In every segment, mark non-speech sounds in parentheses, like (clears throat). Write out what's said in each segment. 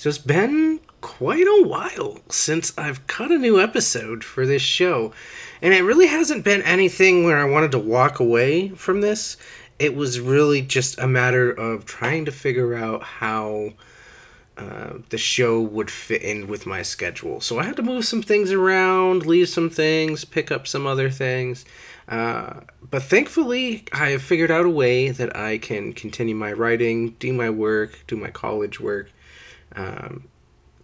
So it's been quite a while since I've cut a new episode for this show, and it really hasn't been anything where I wanted to walk away from this. It was really just a matter of trying to figure out how uh, the show would fit in with my schedule. So I had to move some things around, leave some things, pick up some other things. Uh, but thankfully, I have figured out a way that I can continue my writing, do my work, do my college work, um,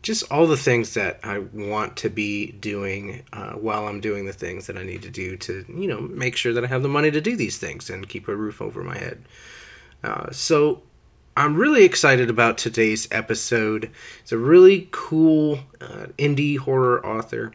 just all the things that I want to be doing uh, while I'm doing the things that I need to do to, you know, make sure that I have the money to do these things and keep a roof over my head. Uh, so I'm really excited about today's episode. It's a really cool uh, indie horror author.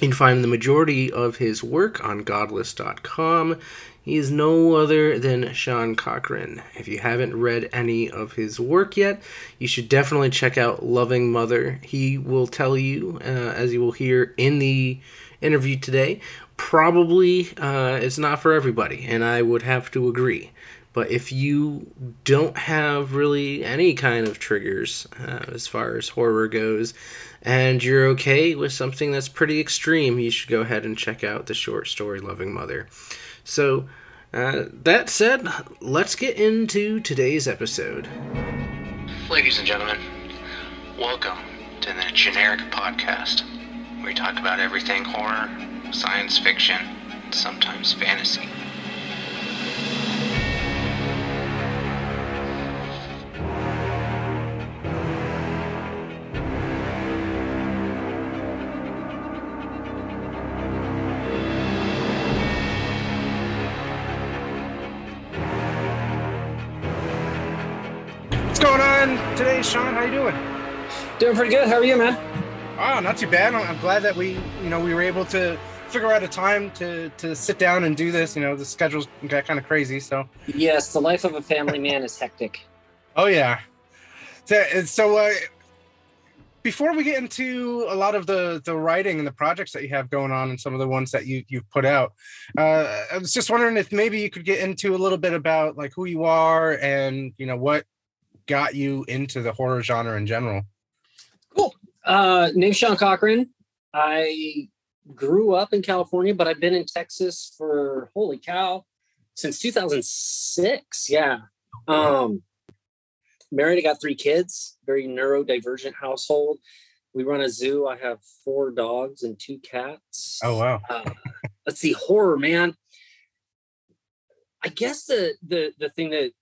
You can find the majority of his work on godless.com. He is no other than Sean Cochrane. If you haven't read any of his work yet, you should definitely check out Loving Mother. He will tell you, uh, as you will hear in the interview today, probably uh, it's not for everybody, and I would have to agree. But if you don't have really any kind of triggers uh, as far as horror goes, and you're okay with something that's pretty extreme, you should go ahead and check out the short story Loving Mother. So, uh, that said, let's get into today's episode. Ladies and gentlemen, welcome to the Generic Podcast, we talk about everything horror, science fiction, sometimes fantasy. Today, Sean? How you doing? Doing pretty good. How are you, man? Oh, not too bad. I'm glad that we, you know, we were able to figure out a time to to sit down and do this. You know, the schedules got kind of crazy. So, Yes, the life of a family man is hectic. oh yeah. So, so uh, before we get into a lot of the the writing and the projects that you have going on, and some of the ones that you you've put out, uh, I was just wondering if maybe you could get into a little bit about like who you are and you know what got you into the horror genre in general. Cool. Uh, name's Sean Cochrane. I grew up in California, but I've been in Texas for holy cow since 2006. Yeah. Um, married. I got three kids. Very neurodivergent household. We run a zoo. I have four dogs and two cats. Oh wow. uh, let's see horror man i guess the the the thing that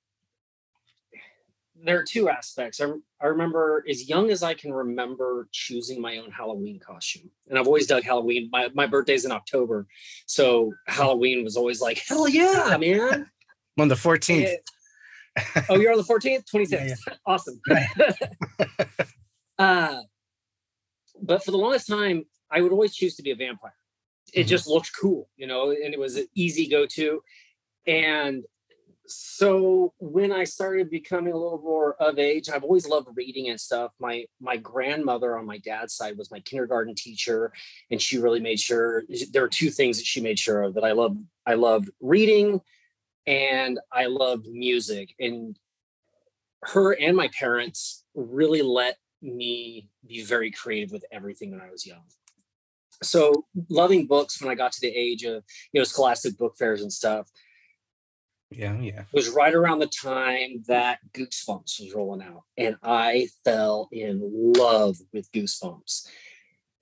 there are two aspects. I, I remember as young as i can remember choosing my own halloween costume and i've always dug halloween. My, my birthday's in october so halloween was always like hell yeah man! On the 14th. Yeah. oh you're on the 14th 26th Yeah, awesome. (laughs) (laughs) Uh but for the longest time i would always choose to be a vampire. It Mhm. just looked cool you know and it was an easy go-to and so when i started becoming a little more of age i've always loved reading and stuff my my grandmother on my dad's side was my kindergarten teacher and she really made sure there are two things that she made sure of that i loved i loved reading and i loved music and her and my parents really let me be very creative with everything when I was young. So loving books when I got to the age of you know scholastic book fairs and stuff Yeah, yeah. It was right around the time that Goosebumps was rolling out, and I fell in love with Goosebumps.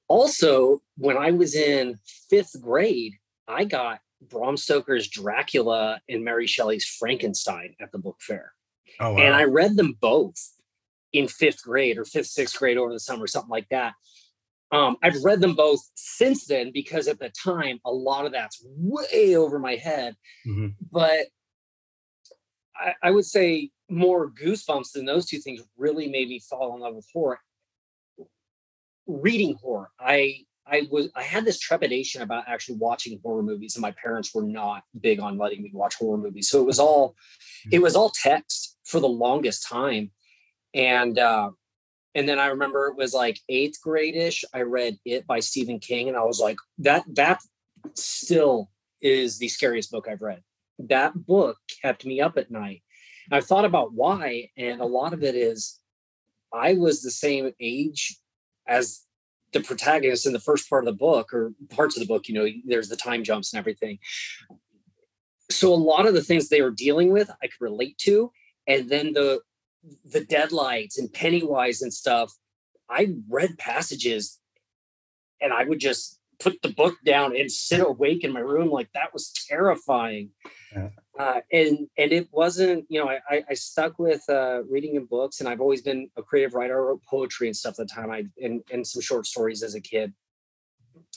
Also, when I was in fifth grade, I got Bram Stoker's Dracula and Mary Shelley's Frankenstein at the book fair. Oh wow. and I read them both in fifth grade or fifth, sixth grade over the summer, something like that. Um, I've read them both since then because at the time, a lot of that's way over my head. Mhm. But I, I would say more goosebumps than those two things really made me fall in love with horror. Reading horror, I I was I had this trepidation about actually watching horror movies, and my parents were not big on letting me watch horror movies. So it was all it was all text for the longest time. And uh and then I remember it was like eighth grade-ish. I read It by Stephen King, and I was like, that that still is the scariest book I've read. That book kept me up at night. I've thought about why, and a lot of it is I was the same age as the protagonist in the first part of the book or parts of the book, you know, there's the time jumps and everything. So a lot of the things they were dealing with, I could relate to. And then the the deadlights and Pennywise and stuff, I read passages and I would just put the book down and sit awake in my room like that was terrifying. Yeah. Uh, and and it wasn't, you know, I, I stuck with uh, reading in books, and I've always been a creative writer. I wrote poetry and stuff at the time. I and, and some short stories as a kid.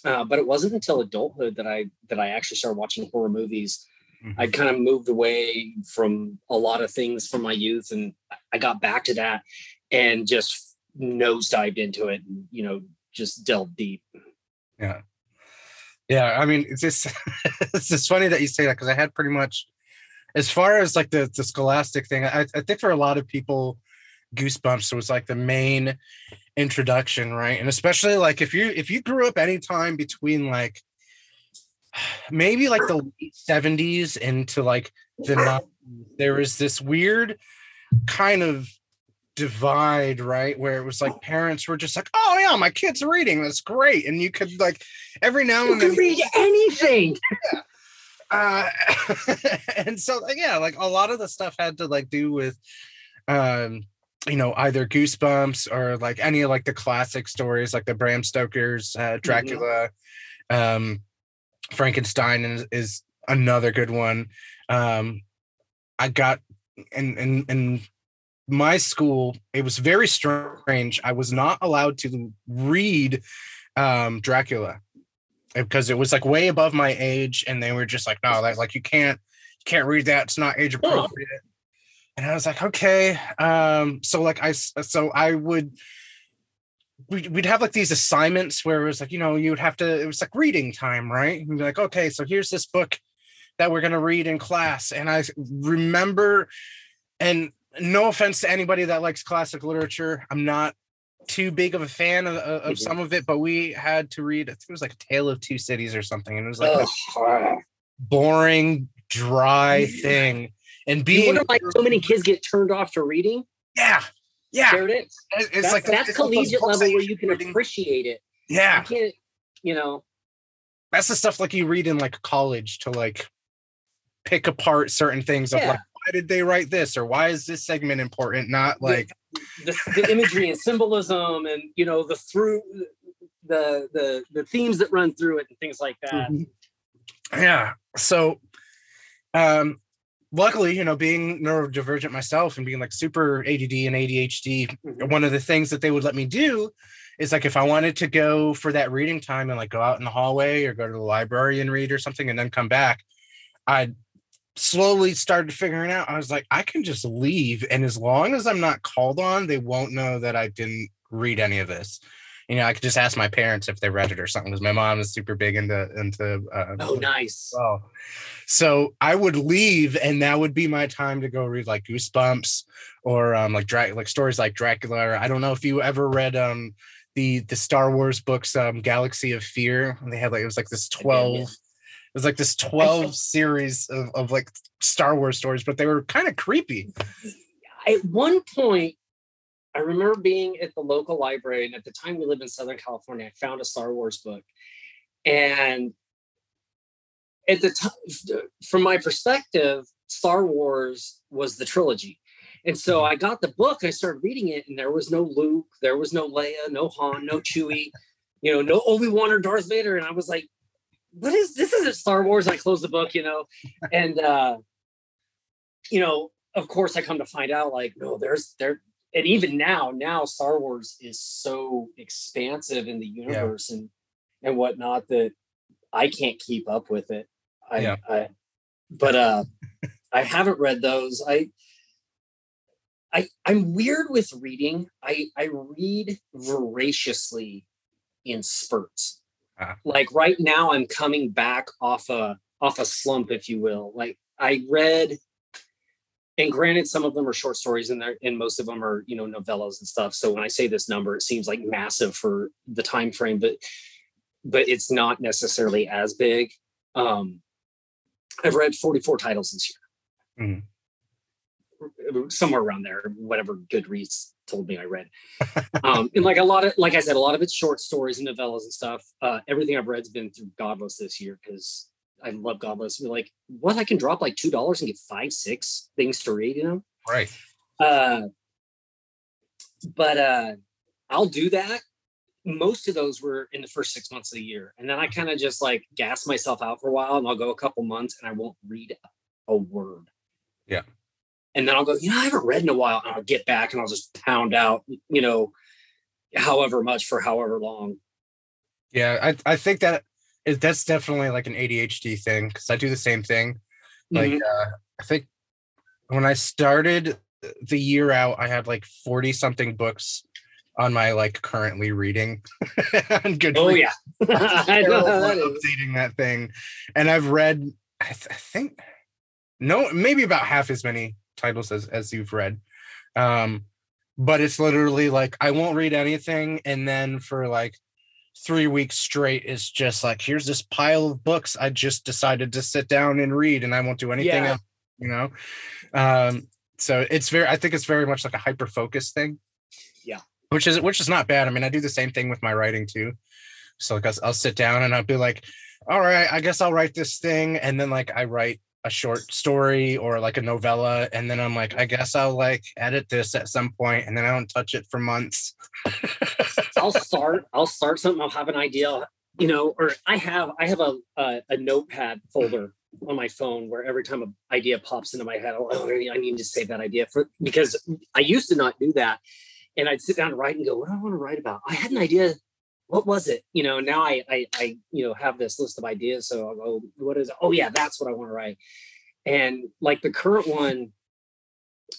Uh, but it wasn't until adulthood that I that I actually started watching horror movies. Mm-hmm. I kind of moved away from a lot of things from my youth, and I got back to that, and just nosedived into it, and you know, just delved deep. Yeah. Yeah, I mean, it's just (laughs) it's just funny that you say that because I had pretty much, as far as like the the scholastic thing, I, I think for a lot of people, Goosebumps was like the main introduction, right? And especially like if you if you grew up anytime between like (sighs) maybe like the late seventies into like the 90s, there was this weird kind of divide, right? Where it was like parents were just like, "Oh yeah, my kid's reading. That's great," and you could like every now you and then read anything. (laughs) Yeah. Uh, (laughs) and so yeah, like a lot of the stuff had to like do with, um, you know, either Goosebumps or like any of like the classic stories, like the Bram Stoker's uh, mm-hmm. Dracula, mm-hmm. um, Frankenstein is, is another good one. Um, I got and and and my school, it was very strange. I was not allowed to read um, Dracula because it was like way above my age, and they were just like, no, like, like you can't, you can't read that. It's not age appropriate. Oh. And I was like, okay. Um, so like I, so I would, we'd, have like these assignments where it was like, you know, you would have to, it was like reading time, right? And be like, okay, so here's this book that we're going to read in class. And I remember, and no offense to anybody that likes classic literature. I'm not too big of a fan of, of mm-hmm. some of it, but we had to read, I think it was like a Tale of Two Cities or something. And it was like a boring, dry thing. And being you wonder why so many kids get turned off to reading. Yeah. Yeah. There it is. It's that's, like that's collegiate level where you can reading. appreciate it. Yeah. You can't, you know. That's the stuff like you read in like college to like pick apart certain things yeah. of like did they write this or why is this segment important not like the, the, the imagery and symbolism and you know the through the the the themes that run through it and things like that mm-hmm. yeah so um luckily you know being neurodivergent myself and being like super add and adhd mm-hmm. one of the things that they would let me do is like if i wanted to go for that reading time and like go out in the hallway or go to the library and read or something and then come back i'd slowly started figuring out, I was like, I can just leave. And as long as I'm not called on, they won't know that I didn't read any of this. You know, I could just ask my parents if they read it or something because my mom is super big into into. Uh, oh, nice. Oh, so I would leave, and that would be my time to go read like Goosebumps or um like Dra- like stories like Dracula. I don't know if you ever read um the the Star Wars books, um Galaxy of Fear. And they had like it was like this twelve was like this (laughs) 12 series of, of like Star Wars stories, but they were kind of creepy. At one point, I remember being at the local library, and at the time we lived in Southern California, I found a Star Wars book. And at the time, from my perspective, Star Wars was the trilogy. And so I got the book I started reading it, and there was no Luke, there was no Leia, no Han, no Chewie, you know, no Obi Wan or Darth Vader. And I was like, what is this isn't Star Wars. I close the book, you know, and uh, you know, of course I come to find out like, no, there's there and even now, now Star Wars is so expansive in the universe yeah. and and whatnot that I can't keep up with it. I, yeah. I but uh I haven't read those. I I I'm weird with reading. I I read voraciously in spurts. Like right now, I'm coming back off a off a slump, if you will. Like I read, and granted, some of them are short stories, and they're and most of them are you know novellas and stuff. So when I say this number, it seems like massive for the time frame, but but it's not necessarily as big. Um, I've read 44 titles this year. Mm-hmm. Somewhere around there, whatever Goodreads told me I read. um, and like a lot of, like I said, a lot of it's short stories and novellas and stuff. Uh, everything I've read's been through Godless this year because I love Godless. We're like, what? I can drop like two dollars and get five, six things to read, you know? Right. Uh, but uh, I'll do that. Most of those were in the first six months of the year, and then I kind of just like gas myself out for a while, and I'll go a couple months, and I won't read a word. Yeah. And then I'll go, you know, I haven't read in a while, and I'll get back, and I'll just pound out, you know, however much for however long. Yeah, I I think that is that's definitely like an ADHD thing because I do the same thing. Like Mhm. uh, I think when I started the year out, I had like forty something books on my like currently reading (laughs) on Goodreads. oh yeah, (laughs) (laughs) I know terrible how at that updating that thing, and I've read I, th- I think no maybe about half as many titles as as you've read. Um, but it's literally like I won't read anything, and then for like three weeks straight, it's just like here's this pile of books I just decided to sit down and read, and I won't do anything Yeah. else. You know, um, so it's very I think it's very much like a hyper focus thing. Yeah. which is which is not bad. I mean, I do the same thing with my writing too. So like I'll, I'll sit down and I'll be like, all right, I guess I'll write this thing, and then like I write a short story or like a novella, and then I'm like, I guess I'll like edit this at some point, and then I don't touch it for months. I'll (laughs) start. I'll start something. I'll have an idea, you know, or I have I have a a, a notepad folder on my phone where every time an idea pops into my head, oh, oh, I need to save that idea for because I used to not do that, and I'd sit down and write and go, what do I want to write about? I had an idea. What was it? You know, now I I, I you know have this list of ideas, so I'll go, what is it? Oh yeah, that's what I want to write. And like the current one,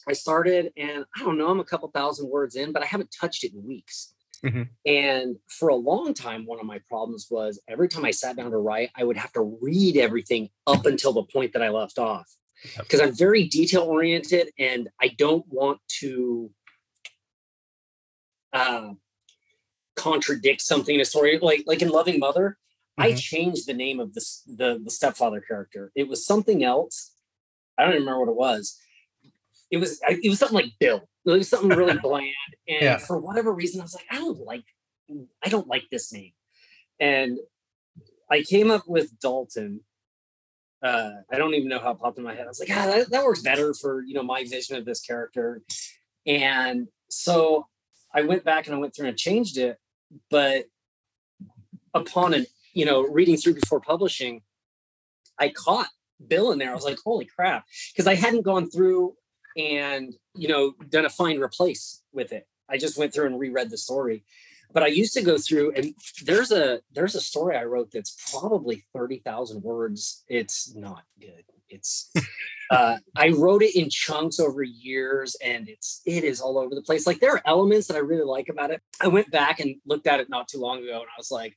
I started and I don't know, I'm a couple thousand words in, but I haven't touched it in weeks. And for a long time, one of my problems was every time I sat down to write, I would have to read everything up until the point that I left off. Because I'm very detail oriented and I don't want to uh, contradict something in a story. Like like in Loving Mother, I Mhm. changed the name of this the the stepfather character. It was something else. I don't even remember what it was. It was it was something like Bill. It was something really (laughs) bland. And Yeah. for whatever reason, I was like, I don't like I don't like this name. And I came up with Dalton. Uh, I don't even know how it popped in my head. I was like, ah, that, that works better for you know my vision of this character. And so I went back and I went through and I changed it. But upon an you know reading through before publishing, I caught Bill in there. I was like, holy crap, because I hadn't gone through and you know done a find replace with it. I just went through and reread the story. But I used to go through and there's a there's a story I wrote that's probably 30,000 words. It's not good. It's uh, I wrote it in chunks over years and it's it is all over the place. Like there are elements that I really like about it. I went back and looked at it not too long ago and I was like,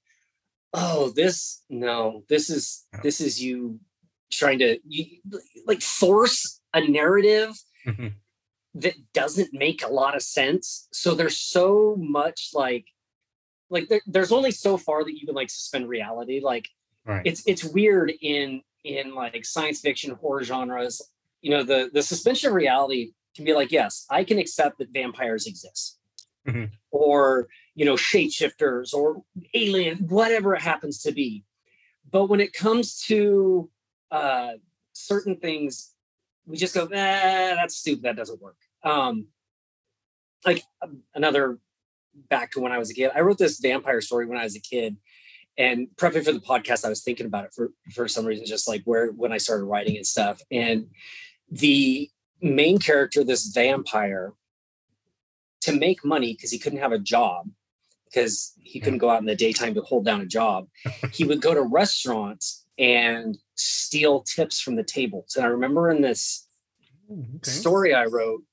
oh, this no, this is this is you trying to you, like force a narrative Mhm. that doesn't make a lot of sense. So there's so much like like there, there's only so far that you can like suspend reality. Like Right. it's it's weird in in like science fiction horror genres. You know, the the suspension of reality can be like, yes, I can accept that vampires exist. Mhm. Or, you know, shapeshifters or alien, whatever it happens to be. But when it comes to uh certain things, we just go, eh, that's stupid. That doesn't work. Um, like um, another back to when I was a kid, I wrote this vampire story when I was a kid, and prepping for the podcast, I was thinking about it for for some reason, just like where when I started writing and stuff. And the main character, this vampire, to make money because he couldn't have a job because he couldn't go out in the daytime to hold down a job, he would go to restaurants and steal tips from the tables. And I remember in this Okay. story I wrote,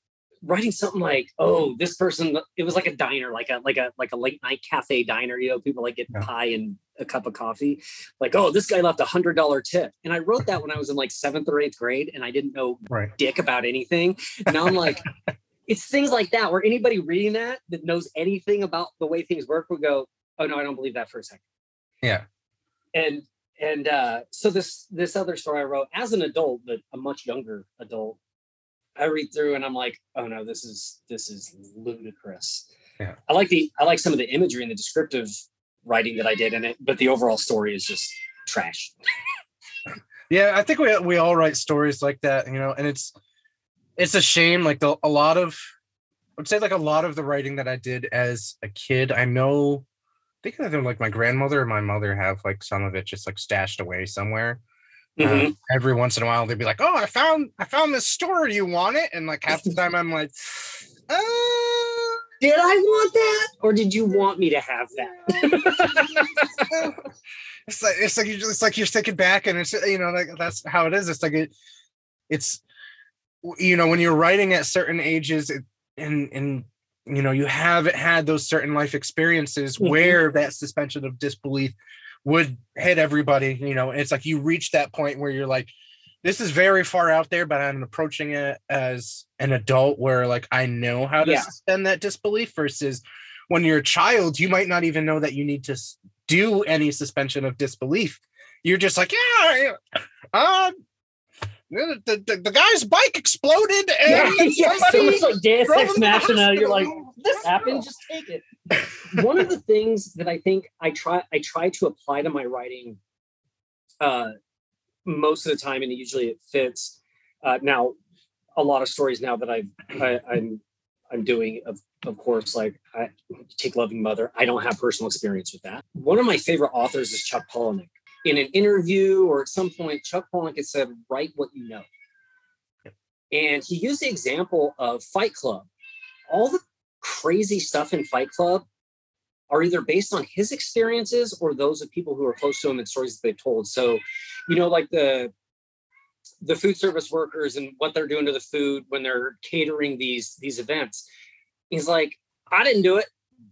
writing something like, "Oh, this person." It was like a diner, like a like a like a late night cafe diner. You know, people like get Yeah. pie and a cup of coffee. Like, oh, this guy left a hundred dollar tip, and I wrote that when I was in like seventh or eighth grade, and I didn't know Right. dick about anything. Now I'm like, (laughs) it's things like that where anybody reading that that knows anything about the way things work would go, "Oh no, I don't believe that for a second. Yeah. And and uh, so this this other story I wrote as an adult, but a much younger adult, I read through and I'm like, oh no, this is this is ludicrous. Yeah. I like the I like some of the imagery and the descriptive writing that I did in it, but the overall story is just trash. Yeah, I think we we all write stories like that, you know, and it's it's a shame. Like the, a lot of, I would say like a lot of the writing that I did as a kid, I know, I think either like my grandmother or my mother have like some of it just like stashed away somewhere. Uh, Mhm. every once in a while, they'd be like, "Oh, I found I found this story. You want it?" And like half the time, I'm like, uh, Did I want that, or did you want me to have that? (laughs) it's like it's like you it's like you're thinking back and it's you know like that's how it is it's like it it's you know when you're writing at certain ages it, and and you know you haven't had those certain life experiences Mhm. where that suspension of disbelief would hit everybody you know and it's like you reach that point where you're like this is very far out there but i'm approaching it as an adult where like i know how to Yeah. suspend that disbelief versus when you're a child you might not even know that you need to do any suspension of disbelief you're just like yeah yeah, uh the, the, the, guy's bike exploded Yeah, (laughs) and yeah, so somebody much like Deus Ex Machina. You're like, this happened, just take it. One of the things that I think I try I try to apply to my writing uh most of the time, and usually it fits. Uh now a lot of stories now that I've I, I'm I'm doing of of course like I take loving mother. I don't have personal experience with that. One of my favorite authors is Chuck Palahniuk. In an interview or at some point, Chuck Palahniuk had said, write what you know. And he used the example of Fight Club. All the crazy stuff in Fight Club are either based on his experiences or those of people who are close to him and stories that they've told. So, you know, like the the food service workers and what they're doing to the food when they're catering these these events. He's like, I didn't do it,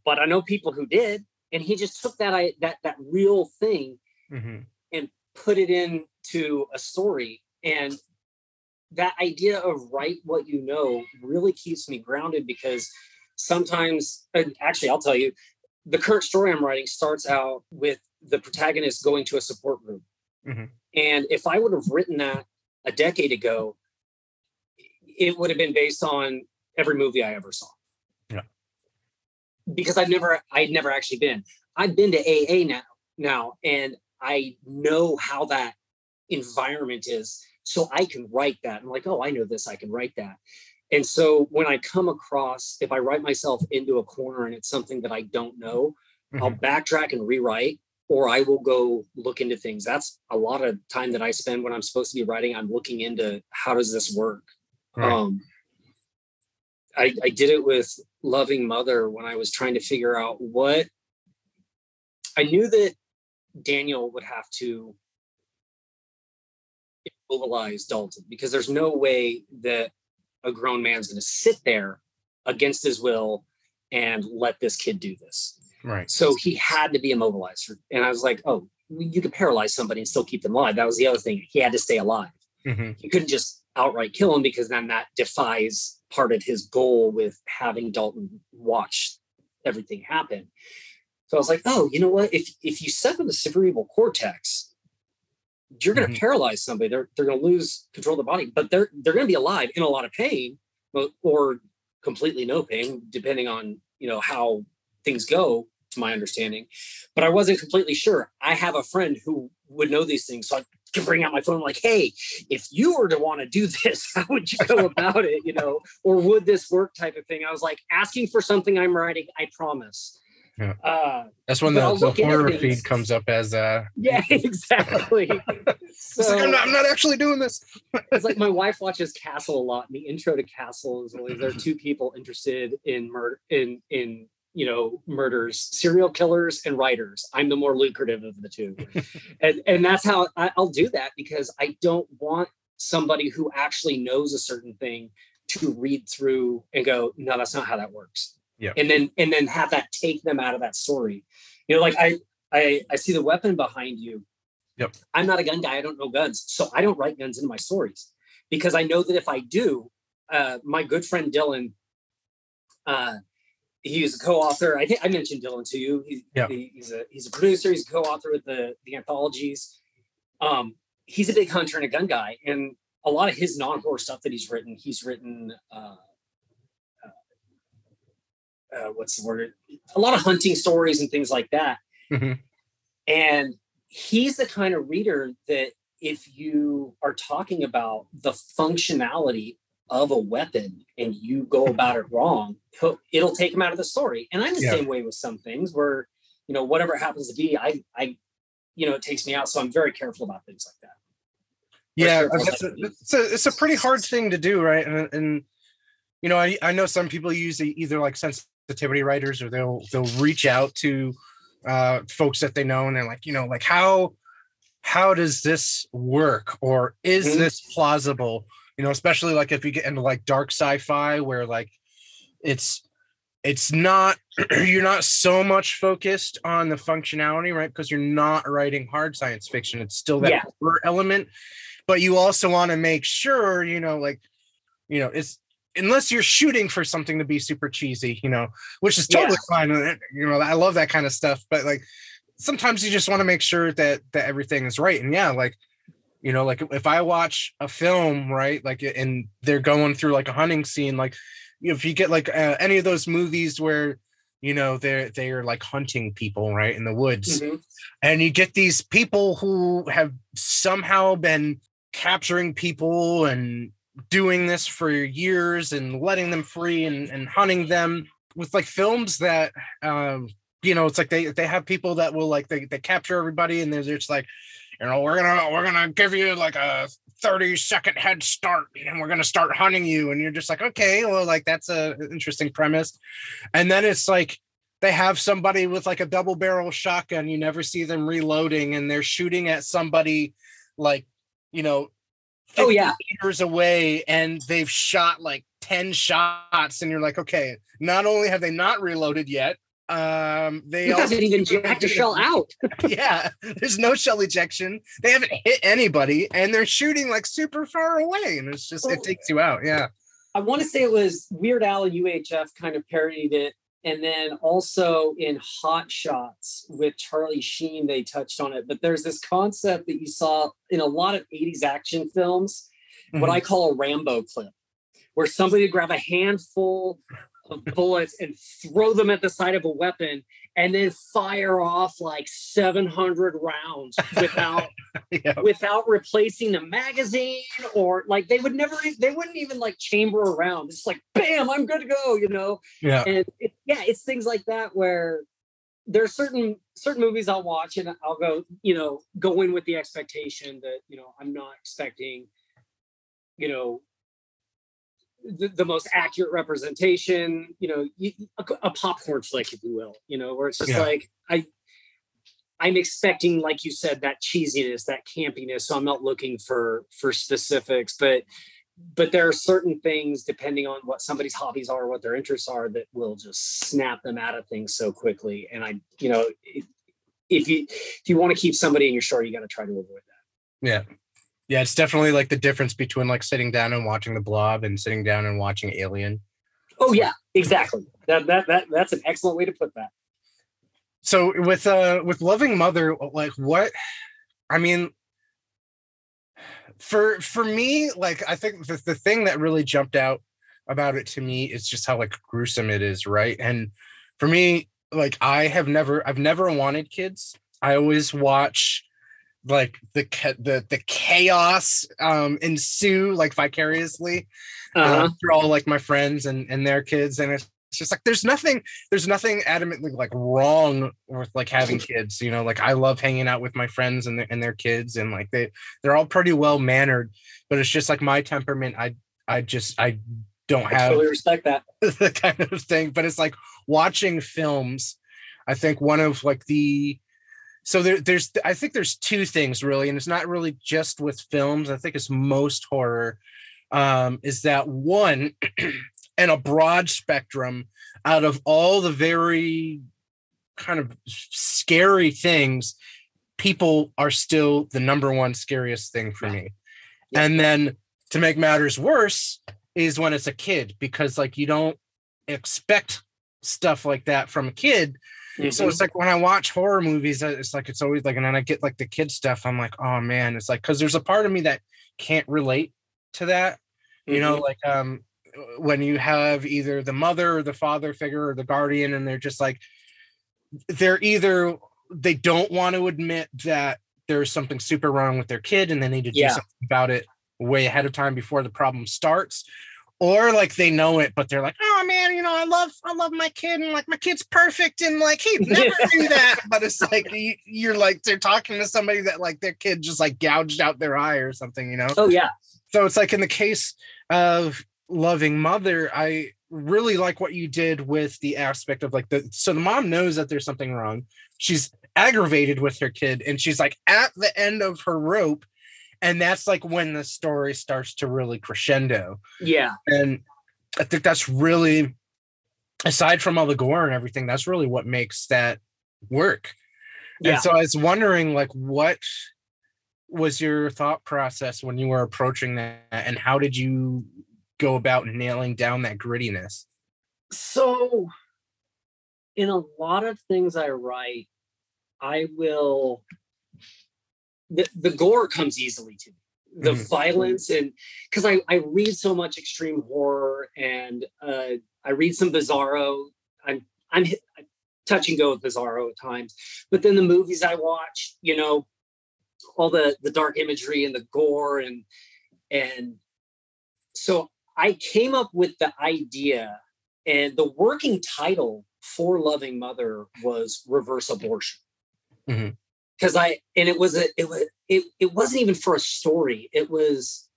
but I know people who did. And he just took that I that that real thing Mhm. and put it into a story and that idea of write what you know really keeps me grounded because sometimes and actually i'll tell you the current story i'm writing starts out with the protagonist going to a support group. Mhm. and if i would have written that a decade ago it would have been based on every movie i ever saw. Yeah. because i've never i'd never actually been. I've been to aa now now and i know how that environment is so i can write that. I'm like oh i know this. I can write that and so when i come across if i write myself into a corner and it's something that i don't know i'll Mhm. backtrack and rewrite or i will go look into things that's a lot of time that i spend when i'm supposed to be writing i'm looking into how does this work Right. um I, I did it with loving mother when i was trying to figure out what i knew that daniel would have to immobilize dalton because there's no way that a grown man's going to sit there against his will and let this kid do this right so he had to be immobilized. And I was like, oh, you could paralyze somebody and still keep them alive. That was the other thing. He had to stay alive. Mhm. You couldn't just outright kill him because then that defies part of his goal with having Dalton watch everything happen. So I was like, oh, you know what? If if you sever the cerebral cortex, you're going to Mhm. paralyze somebody. They're they're going to lose control of their body, but they're they're going to be alive in a lot of pain, but, or completely no pain, depending on you know how things go. To my understanding, but I wasn't completely sure. I have a friend who would know these things, so I can bring out my phone like, "Hey, if you were to want to do (laughs) this, how would you go about it? You know, or would this work?" Type of thing. I was like asking for something I'm writing. I promise. Yeah. Uh, that's when the, the horror feed comes up as uh (laughs) yeah, exactly. (laughs) it's like I'm not, I'm not actually doing this (laughs) it's like my wife watches Castle a lot. And the intro to Castle is always there are two people interested in murder in in you know murders, serial killers and writers. I'm the more lucrative of the two, and and that's how I, I'll do that because I don't want somebody who actually knows a certain thing to read through and go, no, that's not how that works. Yeah. and then and then have that take them out of that story. You know, like I I I see the weapon behind you. Yep. I'm not a gun guy. I don't know guns, so I don't write guns into my stories because I know that if I do, uh, my good friend Dylan, uh, he's a co-author. I think I mentioned Dylan to you. He, Yeah. he- he's a he's a producer. He's a co-author with the the anthologies. Um, he's a big hunter and a gun guy, and a lot of his non-horror stuff that he's written, he's written uh, uh, what's the word? A lot of hunting stories and things like that. Mhm. And he's the kind of reader that if you are talking about the functionality of a weapon and you go about it wrong, it'll take him out of the story. And I'm the Yeah. same way with some things where, you know, whatever happens to be, I, I, you know, it takes me out. So I'm very careful about things like that. yeah that's a, it's a it's a pretty hard thing to do right and, and you know I, I know some people use either like sensitivity writers or they'll they'll reach out to uh folks that they know and they're like you know like how how does this work or is Mhm. this plausible you know especially like if you get into like dark sci-fi where like it's it's not (clears throat) you're not so much focused on the functionality right because you're not writing hard science fiction it's still that Yeah. element but you also want to make sure you know like you know it's unless you're shooting for something to be super cheesy you know which is totally fine uh, you know i love that kind of stuff but like sometimes you just want to make sure that that everything is right and yeah like you know like if i watch a film right like and they're going through like a hunting scene like if you get like uh, any of those movies where you know they're they're like hunting people right in the woods Mhm. and you get these people who have somehow been capturing people and doing this for years and letting them free and, and hunting them with like films that um you know it's like they they have people that will like they, they capture everybody and they're just like you know we're gonna we're gonna give you like a 30 second head start and we're gonna start hunting you. And you're just like okay well like that's a interesting premise. And then it's like they have somebody with like a double barrel shotgun you never see them reloading and they're shooting at somebody like you know Oh yeah. meters away and they've shot like 10 shots and you're like okay not only have they not reloaded yet um they also hasn't even (laughs) jacked a shell (laughs) out. (laughs) yeah there's no shell ejection they haven't hit anybody and they're shooting like super far away and it's just it Oh. takes you out yeah I want to say it was Weird Al and UHF kind of parodied it. And then also in Hot Shots with Charlie Sheen, they touched on it. But there's this concept that you saw in a lot of 80s action films, what Mhm. I call a Rambo clip, where somebody would grab a handful of bullets and throw them at the side of a weapon and then fire off like 700 rounds without (laughs) yeah. without replacing the magazine or like they would never they wouldn't even like chamber around. It's like bam i'm good to go you know? Yeah. And it, yeah it's things like that where there's certain certain movies i'll watch and i'll go you know go in with the expectation that you know i'm not expecting you know the, the most accurate representation you know a popcorn flick if you will you know where it's just Yeah. like i i'm expecting like you said that cheesiness that campiness so i'm not looking for for specifics but but there are certain things depending on what somebody's hobbies are what their interests are that will just snap them out of things so quickly and i you know if, you if you want to keep somebody in your story you got to try to avoid that Yeah. Yeah, it's definitely like the difference between like sitting down and watching the blob and sitting down and watching Alien. oh yeah exactly that that, that that's an excellent way to put that So with uh with Loving Mother, like what I mean for for me, like I think the, the thing that really jumped out about it to me is just how like gruesome it is, right? And for me, like I have never I've never wanted kids. I always watch like the the the chaos um ensue like vicariously uh-huh. uh, through all like my friends and and their kids and it's just like there's nothing there's nothing adamantly like wrong with like having kids you know like i love hanging out with my friends and their, and their kids and like they they're all pretty well mannered but it's just like my temperament i i just i don't i have totally respect that (laughs) the kind of thing but it's like watching films i think one of like the so there, there's i think there's two things really and it's not really just with films. I think it's most horror um is that one (clears throat) and a broad spectrum out of all the very kind of scary things people are still the number one scariest thing for me. Yeah. and then to make matters worse is when it's a kid because like you don't expect stuff like that from a kid so Mhm. it's like when I watch horror movies, it's like it's always like, and then I get like the kid stuff. I'm like, oh man, it's like because there's a part of me that can't relate to that. You know, Mhm. like um when you have either the mother or the father figure or the guardian, and they're just like they're either they don't want to admit that there's something super wrong with their kid and they need to do Yeah. something about it way ahead of time before the problem starts or like they know it but they're like oh man you know i love i love my kid and like my kid's perfect and like he'd (laughs) never do that. But it's like you, you're like they're talking to somebody that like their kid just like gouged out their eye or something you know? Oh yeah. So it's like in the case of loving mother i really like what you did with the aspect of like the so the mom knows that there's something wrong. She's aggravated with her kid and she's like at the end of her rope and that's like when the story starts to really crescendo. Yeah. And i think that's really aside from all the gore and everything that's really what makes that work. Yeah. and so i was wondering like what was your thought process when you were approaching that and how did you go about nailing down that grittiness? So in a lot of things i write i will the, the gore comes easily to me the Mhm. violence and because I, I read so much extreme horror and uh, i read some bizarro i'm i'm hit- touch and go with bizarro at times but then the movies i watch you know all the the dark imagery and the gore and and so i came up with the idea and the working title for loving mother was reverse abortion Mhm. Because i and it was a it was it, it wasn't even for a story. It was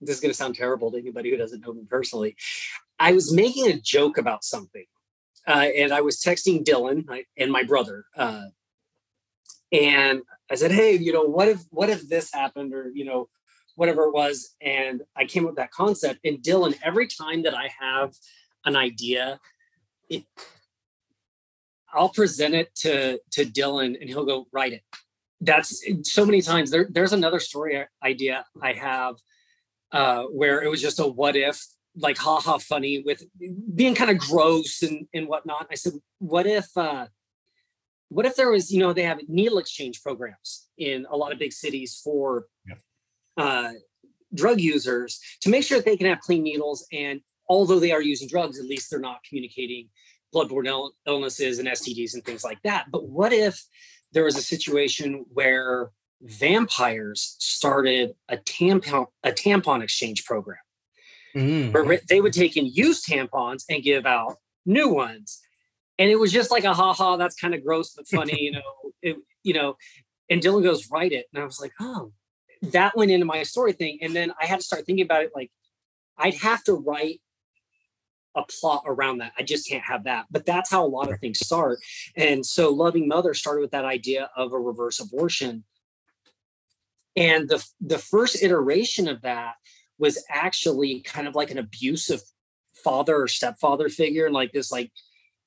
this is going to sound terrible to anybody who doesn't know me personally. I was making a joke about something uh, and i was texting dylan and my brother uh, and i said hey you know what if what if this happened or you know whatever it was? And i came up with that concept and dylan every time that i have an idea it i'll present it to to dylan and he'll go write it that's so many times there, there's another story idea i have uh where it was just a what if like haha funny with being kind of gross and and whatnot i said what if uh what if there was you know they have needle exchange programs in a lot of big cities for Yeah. uh drug users to make sure that they can have clean needles and although they are using drugs at least they're not communicating bloodborne Ill- illnesses and stds and things like that. But what if there was a situation where vampires started a tampon a tampon exchange program? Mm. where they would take in used tampons and give out new ones. And it was just like a ha ha that's kind of gross but funny you know (laughs) it, you know. And dylan goes write it. And i was like oh. That went into my story thing. And then i had to start thinking about it like i'd have to write a plot around that. I just can't have that. But that's how a lot of things start. And so loving mother started with that idea of a reverse abortion. And the the first iteration of that was actually kind of like an abusive father or stepfather figure and like this like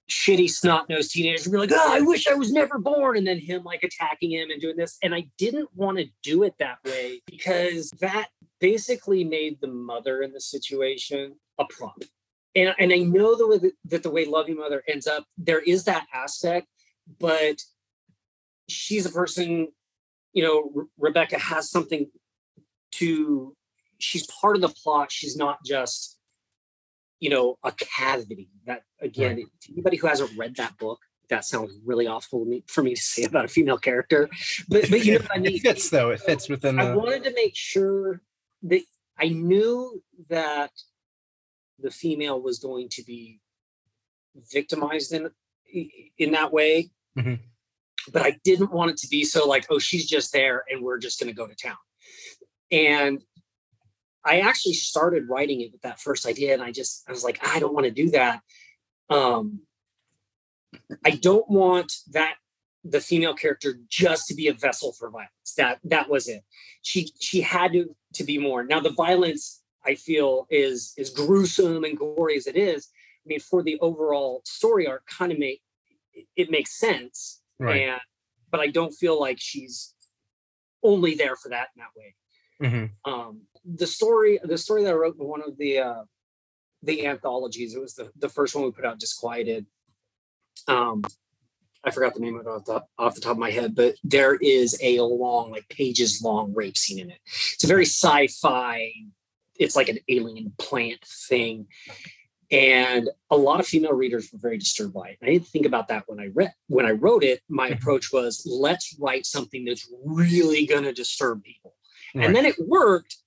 shitty snot-nosed teenager be like oh i wish i was never born and then him like attacking him and doing this. And i didn't want to do it that way because that basically made the mother in the situation a prop and, and i know the way that, that the way loving mother ends up there is that aspect but she's a person you know Re- rebecca has something to she's part of the plot she's not just you know a cavity that again to anybody who hasn't read that book that sounds really awful to me, for me to say about a female character but but you know what i (laughs) mean? it fits though. It fits within I wanted to make sure that I knew that the female was going to be victimized in in that way, Mhm. but I didn't want it to be so like, oh, she's just there and we're just going to go to town. And I actually started writing it with that first idea, and I just I was like, I don't want to do that. Um, I don't want that the female character just to be a vessel for violence. That that was it. She she had to to be more. Now the violence I feel is is gruesome and gory as it is. I mean, for the overall story arc, kind of make it, makes sense. right And but I don't feel like she's only there for that in that way Mhm. um the story the story that i wrote in one of the uh the anthologies it was the the first one we put out disquieted um I forgot the name of it off the, off the top of my head, but there is a long, like pages long rape scene in it. It's a very sci-fi. It's like an alien plant thing, and a lot of female readers were very disturbed by it. I didn't think about that when I read when I wrote it. My Mhm. approach was let's write something that's really going to disturb people, Right. and then it worked.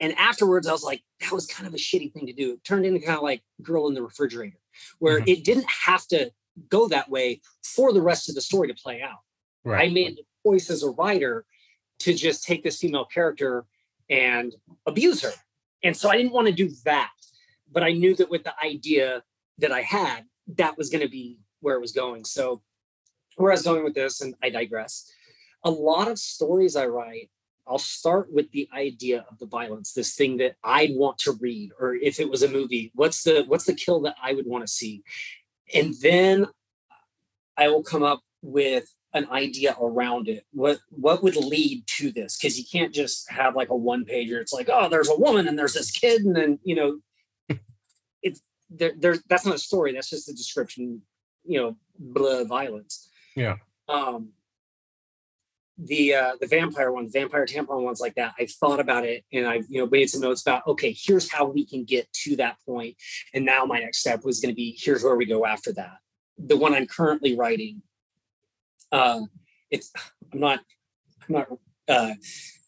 And afterwards, I was like, that was kind of a shitty thing to do. It turned into kind of like Girl in the Refrigerator, where Mhm. it didn't have to go that way for the rest of the story to play out. I made the choice as a writer to just take this female character and abuse her. And so I didn't want to do that. But I knew that with the idea that I had, that was going to be where it was going. So where I was going with this, and I digress. A lot of stories I write, I'll start with the idea of the violence, this thing that I'd want to read, or if it was a movie, what's the what's the kill that I would want to see? And then I will come up with an idea around it. What what would lead to this? Because you can't just have like a one pager. It's like, oh, there's a woman and there's this kid, and then you know, (laughs) it's there. There's that's not a story. That's just a description. You know, blah violence. Yeah. Um. The uh, the vampire one, vampire tampon ones like that. I've thought about it and I've you know made some notes about okay, here's how we can get to that point. And now my next step was going to be here's where we go after that. The one I'm currently writing uh, it's I'm not I'm not uh,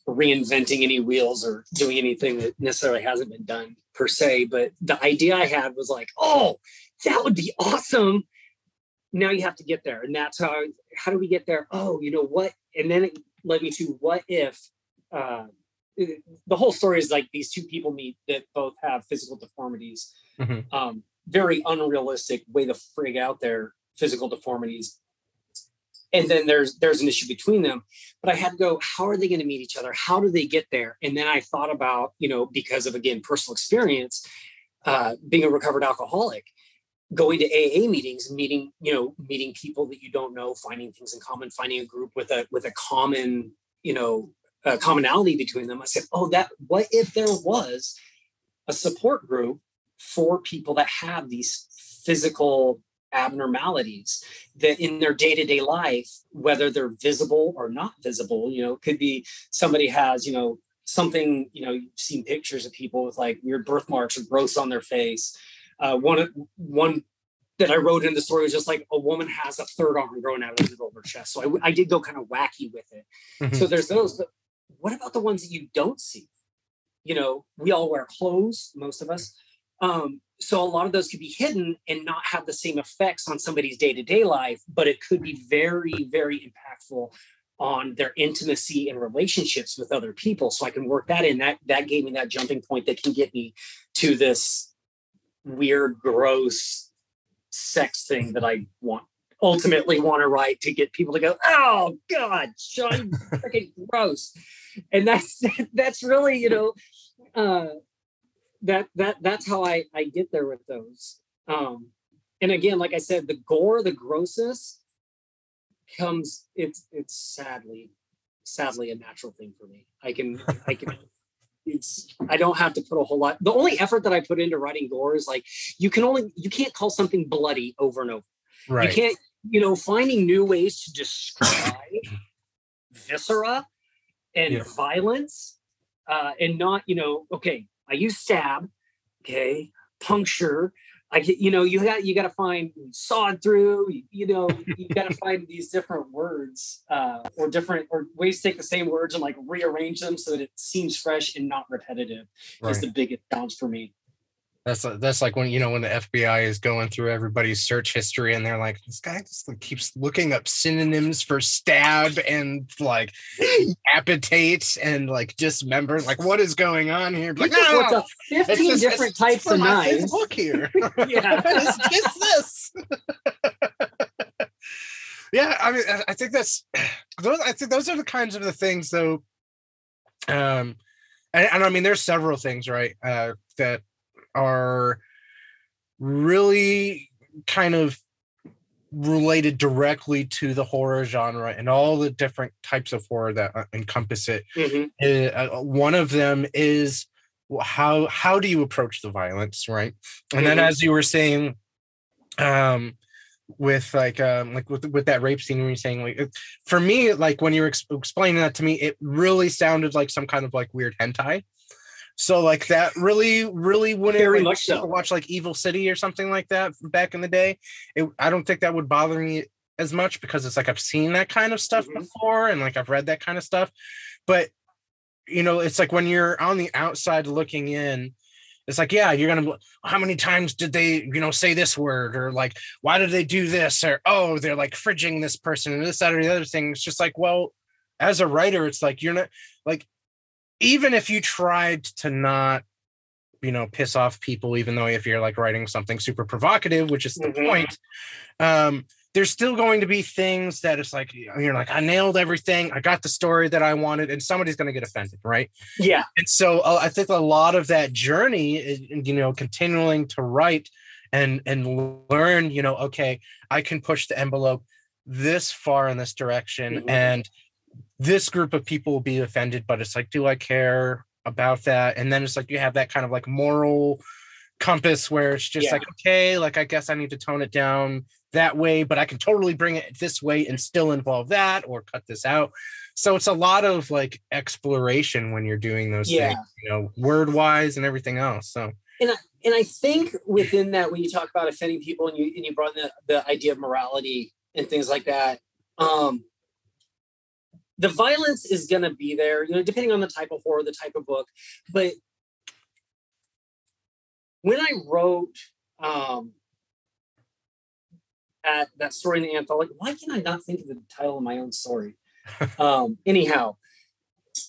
reinventing any wheels or doing anything that necessarily hasn't been done per se. But the idea I had was like, oh, that would be awesome. Now you have to get there, and that's how. I- How do we get there? Oh, you know what? And then it led me to what if. Uh, the whole story is like these two people meet that both have physical deformities. Mhm. Um, very unrealistic way to frig out their physical deformities and then there's there's an issue between them. But i had to go how are they going to meet each other? How do they get there? And then i thought about you know because of again personal experience uh, being a recovered alcoholic going to aa meetings meeting you know meeting people that you don't know finding things in common finding a group with a with a common you know uh, commonality between them. I said oh that what if there was a support group for people that have these physical abnormalities that in their day-to-day life whether they're visible or not visible you know it could be somebody has you know something you know you've seen pictures of people with like weird birthmarks or growths on their face. Uh, one one that i wrote in the story was just like a woman has a third arm growing out of the middle of her chest. So i, I did go kind of wacky with it. Mhm. so there's those but what about the ones that you don't see? You know we all wear clothes most of us. Um, so a lot of those could be hidden and not have the same effects on somebody's day-to-day life but it could be very very impactful on their intimacy and relationships with other people. So i can work that in. That that gave me that jumping point that can get me to this weird gross sex thing that i want ultimately want to write to get people to go oh god sean freaking gross. And that's (laughs) that's really you know uh that that that's how I I get there with those. Um, and again, like I said, the gore, the grossest comes. It's it's sadly, sadly a natural thing for me. I can I can. (laughs) It's I don't have to put a whole lot. The only effort that I put into writing gore is like you can only you can't call something bloody over and over. Right. You can't, you know, finding new ways to describe viscera and Yeah. violence, uh, and not, you know, okay, I use stab, okay, puncture. I get, you know, you got you got to find sawed through. You, you know, you got to (laughs) find these different words uh, or different or ways to take the same words and like rearrange them so that it seems fresh and not repetitive. Right. Is the biggest challenge for me. That's that's like when you know when the FBI is going through everybody's search history and they're like, this guy just like, keeps looking up synonyms for stab and like (laughs) appetite and like dismember. Like, what is going on here? He Like, no, no, up (laughs) 15 just- different types of knives. book here. (laughs) Yeah. it's just this. yeah, I mean, I- I think that's (sighs) those. I think those are the kinds of the things, though. Um, and, and I mean, there's several things, right, uh, that are really kind of related directly to the horror genre and all the different types of horror that uh, encompass it Mhm. uh, uh, one of them is how how do you approach the violence right and then Mhm. as you were saying um with like um like with with that rape scene when you're saying like it- for me like when you were ex- explaining that to me it really sounded like some kind of like weird hentai so like that really really wouldn't Very like, so. watch like evil city or something like that back in the day. It, i don't think that would bother me as much because it's like i've seen that kind of stuff Mhm. before and like i've read that kind of stuff. But you know it's like when you're on the outside looking in it's like yeah you're gonna how many times did they you know say this word? or like why did they do this? or oh they're like fridging this person and this that or the other thing. It's just like well as a writer it's like you're not like even if you tried to not you know piss off people even though if you're like writing something super provocative which is the Mhm. point um there's still going to be things that it's like you're like i nailed everything i got the story that i wanted and somebody's going to get offended right Yeah. and so uh, I think a lot of that journey is, you know, continuing to write and and learn, you know, okay, I can push the envelope this far in this direction, Mhm. and this group of people will be offended, but it's like, do I care about that? And then it's like you have that kind of like moral compass where it's just Yeah. like, okay, like I guess I need to tone it down that way, but I can totally bring it this way and still involve that or cut this out. So it's a lot of like exploration when you're doing those Yeah. things, you know, word wise and everything else. So and I, and I think within that, when you talk about offending people and you and you brought in the, the idea of morality and things like that, um, the violence is going to be there, you know, depending on the type of horror, the type of book. But when I wrote um, at that story in the anthology, why can I not think of the title of my own story? (laughs) um, anyhow,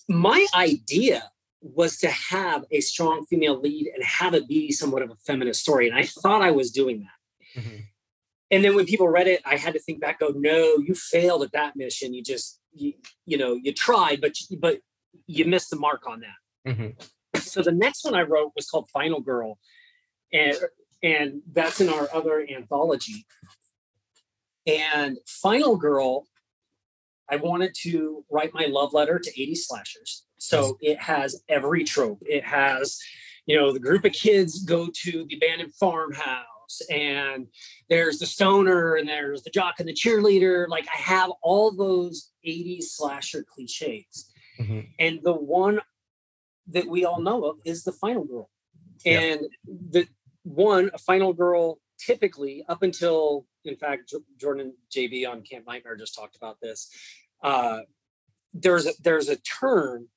my idea was to have a strong female lead and have it be somewhat of a feminist story. And I thought I was doing that. And then when people read it, I had to think back, go, no, you failed at that mission. You just, you, you know, you tried, but, but you missed the mark on that. Mhm. So the next one I wrote was called Final Girl. And, and that's in our other anthology. And Final Girl, I wanted to write my love letter to 80 slashers. So it has every trope. It has, you know, the group of kids go to the abandoned farmhouse, and there's the stoner, and there's the jock and the cheerleader. Like I have all those 80s slasher cliches. Mhm. And the one that we all know of is the final girl. Yeah. And the one, a final girl, typically up until, in fact, J- Jordan JB on Camp Nightmare just talked about this. Uh, there's a, there's a turn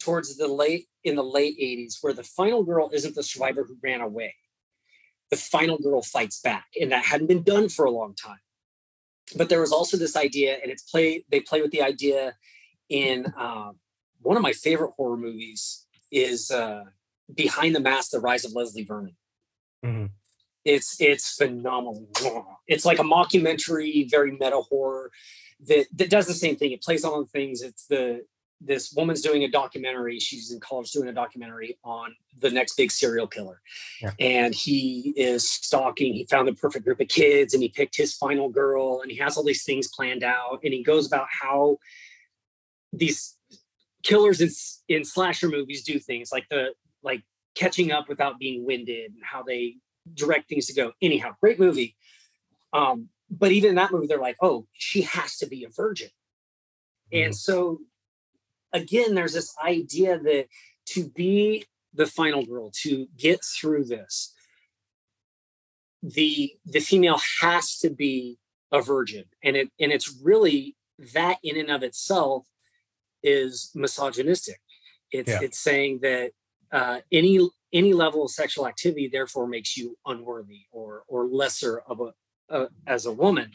towards the late in the late 80s where the final girl isn't the survivor who ran away. The final girl fights back, and that hadn't been done for a long time. But there was also this idea, and it's play they play with the idea in um, one of my favorite horror movies is uh, Behind the Mask: The Rise of Leslie Vernon. Mhm. It's it's phenomenal. It's like a mockumentary, very meta horror that that does the same thing. It plays on things. It's the this woman's doing a documentary. She's in college doing a documentary on the next big serial killer. Yeah. And he is stalking. He found the perfect group of kids and he picked his final girl and he has all these things planned out. And he goes about how these killers in, in slasher movies do things like the like catching up without being winded and how they direct things to go. Anyhow, great movie. Um, but even in that movie, they're like, oh, she has to be a virgin. And so again, there's this idea that to be the final girl, to get through this, the the female has to be a virgin. And it and it's really that in and of itself is misogynistic. It's Yeah. it's saying that uh, any any level of sexual activity therefore makes you unworthy or or lesser of a uh, as a woman.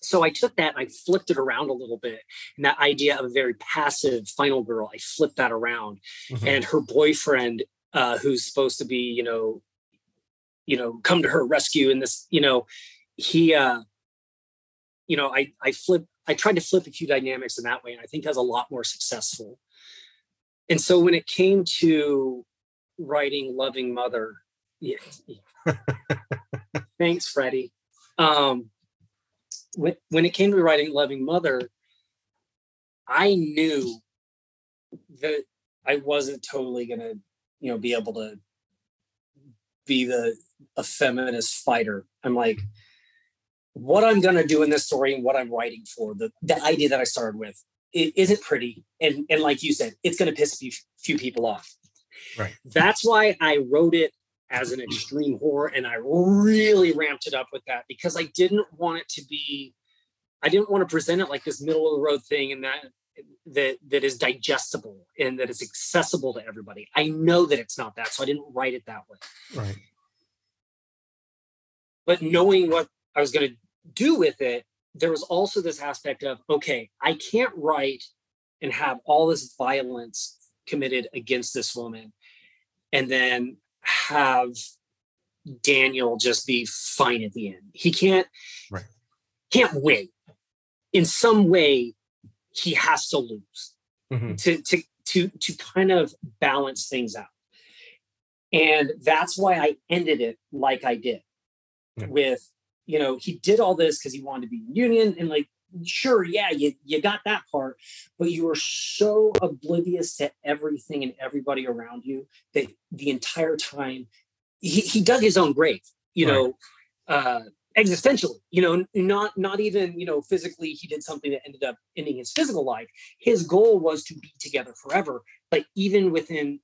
So I took that and I flipped it around a little bit, and that idea of a very passive final girl, I flipped that around, Mhm. and her boyfriend, uh, who's supposed to be, you know, you know, come to her rescue, in this, you know, he, uh, you know, I I flip, I tried to flip a few dynamics in that way, and I think I was a lot more successful. And so when it came to writing loving mother yeah (laughs) thanks freddie um when, when it came to writing loving mother i knew that i wasn't totally gonna you know be able to be the a feminist fighter i'm like what I'm going to do in this story and what I'm writing for, the, the idea that I started with, it isn't pretty. And, and like you said, it's going to piss a few, few people off. Right. That's why I wrote it as an extreme horror and I really ramped it up with that because I didn't want it to be, I didn't want to present it like this middle of the road thing and that that that is digestible and that is accessible to everybody. I know that it's not that, so I didn't write it that way. Right. But knowing what I was going to do with it, there was also this aspect of okay, I can't write and have all this violence committed against this woman and then have Daniel just be fine at the end. He can't right. can't win. In some way, he has to lose mm-hmm. to to to to kind of balance things out. And that's why I ended it like I did Yeah. with, you know, he did all this because he wanted to be in union and like sure, yeah, you, you got that part, but you were so oblivious to everything and everybody around you that the entire time he, he dug his own grave, you Right. know, uh, existentially, you know, not not even, you know, physically he did something that ended up ending his physical life. His goal was to be together forever, but even within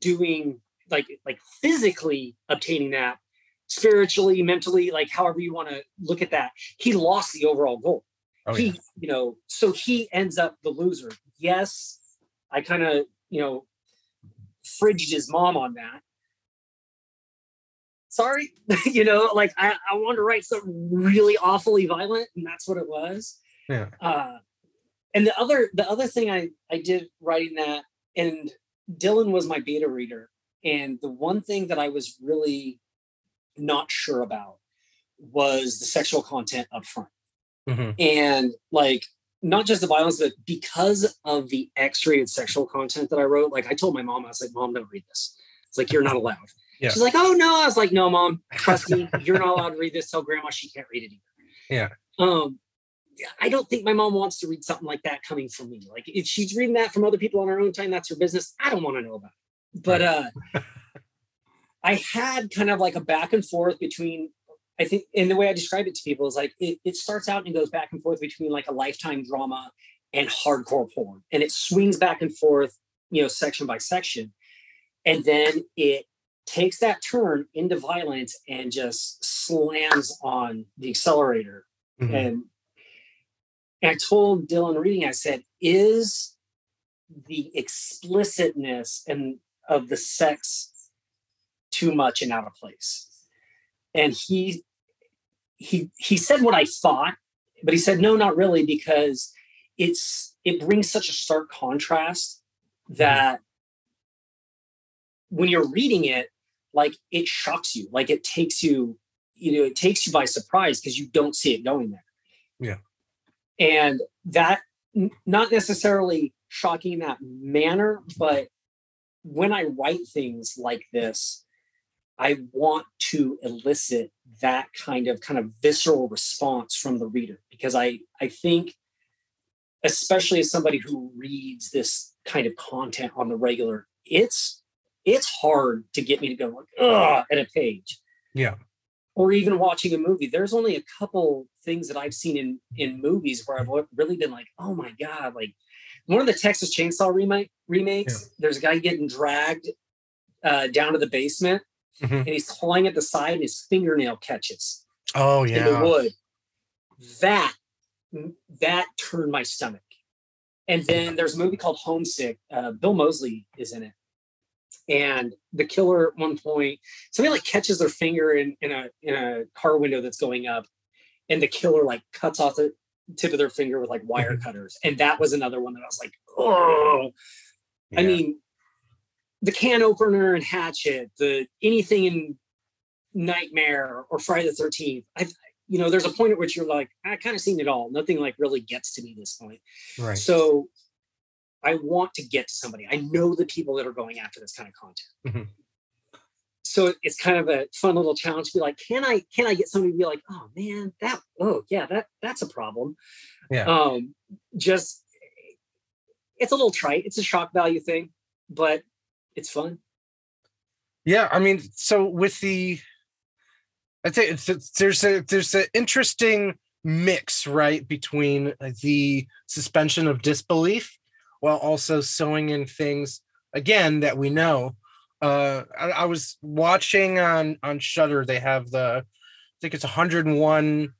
doing like like physically obtaining that spiritually mentally like however you want to look at that he lost the overall goal Oh, he yeah. you know so he ends up the loser yes i kind of you know fridged his mom on that sorry (laughs) you know like i i wanted to write something really awfully violent and that's what it was Yeah. uh and the other the other thing i i did writing that and dylan was my beta reader and the one thing that i was really not sure about was the sexual content up front Mhm. and like not just the violence but because of the x-rated sexual content that i wrote like i told my mom i was like mom don't read this. It's like you're not allowed. Yeah. she's like oh no. I was like no mom trust me (laughs) you're not allowed to read this. Tell grandma she can't read it either. Yeah. um yeah, i don't think my mom wants to read something like that coming from me. Like if she's reading that from other people on her own time that's her business. I don't want to know about it. But uh i had kind of like a back and forth between I think, and the way I describe it to people is like it, it starts out and goes back and forth between like a lifetime drama and hardcore porn, and it swings back and forth, you know, section by section, and then it takes that turn into violence and just slams on the accelerator. Mhm. And, and I told Dylan reading, I said, is the explicitness and of the sex too much and out of place? And he he he said what I thought, but he said no, not really, because it's it brings such a stark contrast hmm. that when you're reading it, like it shocks you, like it takes you, you know, it takes you by surprise because you don't see it going there. Yeah. And that not necessarily shocking in that manner, but when I write things like this, I want to elicit that kind of kind of visceral response from the reader because I I think especially as somebody who reads this kind of content on the regular it's it's hard to get me to go like ugh at a page. Yeah. or even watching a movie. There's only a couple things that I've seen in in movies where I've really been like oh my god like one of the Texas Chainsaw remake remakes there's a guy getting dragged uh, down to the basement Mhm. and he's clawing at the side and his fingernail catches Oh in the wood. That that turned my stomach. And then there's a movie called Homesick. Uh, Bill Moseley is in it, and the killer at one point somebody like catches their finger in in a in a car window that's going up, and the killer like cuts off the tip of their finger with like wire cutters. And that was another one that I was like, oh. I mean, the can opener and Hatchet, the anything in Nightmare or Friday the Thirteenth. I, you know, there's a point at which you're like, I kind of seen it all. Nothing like really gets to me at this point. right. So, I want to get to somebody. I know the people that are going after this kind of content. Mhm. So it's kind of a fun little challenge to be like, can I can I get somebody to be like, oh man, that oh yeah, that that's a problem. Yeah. Um, just it's a little trite. It's a shock value thing, but it's fun. Yeah, I mean, so with the I think there's a there's an interesting mix right between the suspension of disbelief while also sewing in things again that we know. Uh, I, I was watching on on Shudder. They have the I think it's 101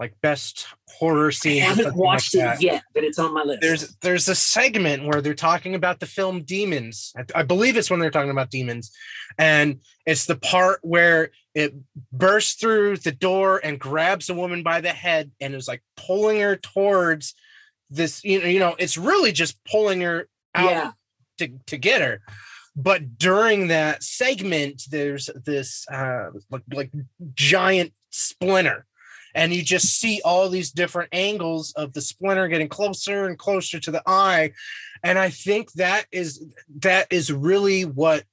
like best horror scene. I haven't watched like it yet, but it's on my list. There's there's a segment where they're talking about the film Demons. I, I believe it's when they're talking about demons, and it's the part where it bursts through the door and grabs a woman by the head and is like pulling her towards this. You know, you know, it's really just pulling her out yeah, to, to get her. But during that segment, there's this uh, like like giant splinter, and you just see all these different angles of the splinter getting closer and closer to the eye, and I think that is that is really what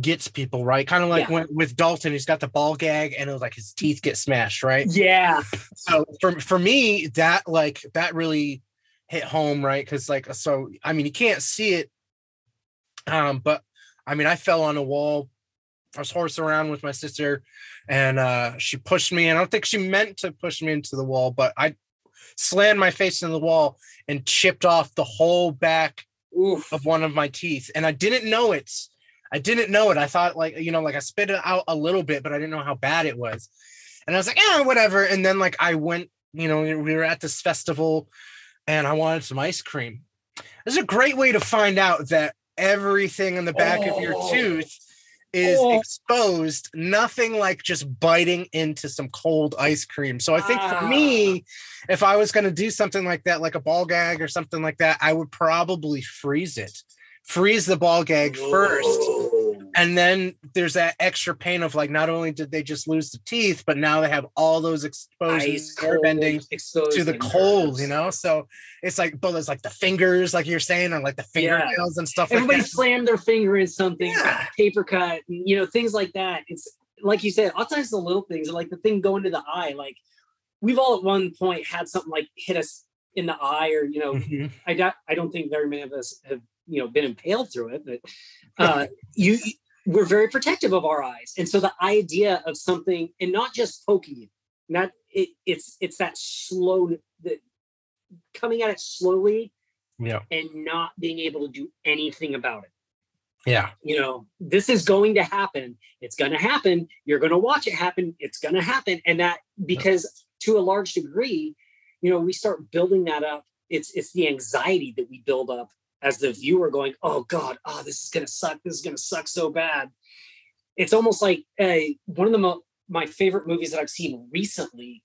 gets people right. Kind of like Yeah. when with Dalton, he's got the ball gag, and it was like his teeth get smashed, right? yeah, so for for me that like that really hit home right because like so i mean you can't see it um but i mean i fell on a wall i was horsing around with my sister and uh she pushed me and i don't think she meant to push me into the wall but i slammed my face in the wall and chipped off the whole back Oof. of one of my teeth and i didn't know it. I didn't know it. I thought like you know like i spit it out a little bit but i didn't know how bad it was. And i was like yeah whatever. And then like i went you know we were at this festival and i wanted some ice cream. This is a great way to find out that everything in the back of your Oh. tooth is Oh. exposed nothing like just biting into some cold ice cream so i think for Ah. me if i was going to do something like that like a ball gag or something like that i would probably freeze it freeze the ball gag first Whoa. And then there's that extra pain of like not only did they just lose the teeth but now they have all those exposed Ice nerve endings to the cold nerves. you know so it's like but it's like the fingers like you're saying or like the Yeah. fingernails and stuff Everybody like slammed their finger in something, Yeah. paper cut, and, you know, things like that. It's like you said, a lot times the little things, like the thing going to the eye. Like we've all at one point had something like hit us in the eye, or you know, Mhm. I doubt, I don't think very many of us have you know been impaled through it, but uh, you we're very protective of our eyes, and so the idea of something and not just poking you, not it, it's it's that slow that coming at it slowly yeah. and not being able to do anything about it. Yeah. You know this is going to happen. It's going to happen. You're going to watch it happen. It's going to happen. And that because to a large degree you know we start building that up. It's it's the anxiety that we build up as the viewer going oh god oh this is going to suck this is going to suck so bad it's almost like a, one of the mo- my favorite movies that i've seen recently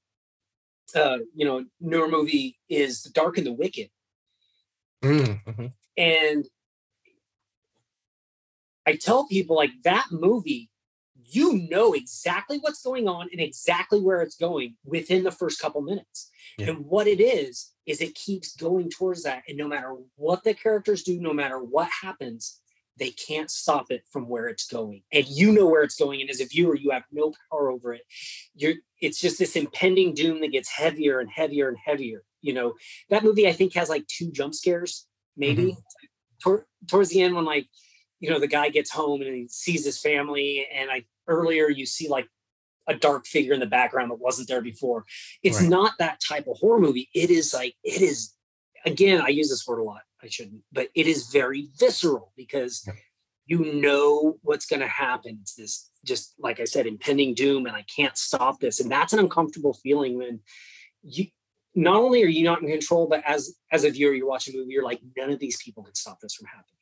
uh you know newer movie is the dark and the wicked Mm, mhm. and I tell people like that movie, you know exactly what's going on and exactly where it's going within the first couple minutes. Yeah. And what it is, is it keeps going towards that. And no matter what the characters do, no matter what happens, they can't stop it from where it's going. And you know where it's going. And as a viewer, you have no power over it. You're it's just this impending doom that gets heavier and heavier and heavier. You know, that movie I think has like two jump scares, maybe. Mm-hmm. Tor- towards the end when like you know the guy gets home and he sees his family and i earlier you see like a dark figure in the background that wasn't there before. It's Right. not that type of horror movie. It is like it is again i use this word a lot i shouldn't but it is very visceral because Yeah. you know what's going to happen. It's this just like i said impending doom and i can't stop this. And that's an uncomfortable feeling when you not only are you not in control but as as a viewer you're watching a movie you're like none of these people can stop this from happening.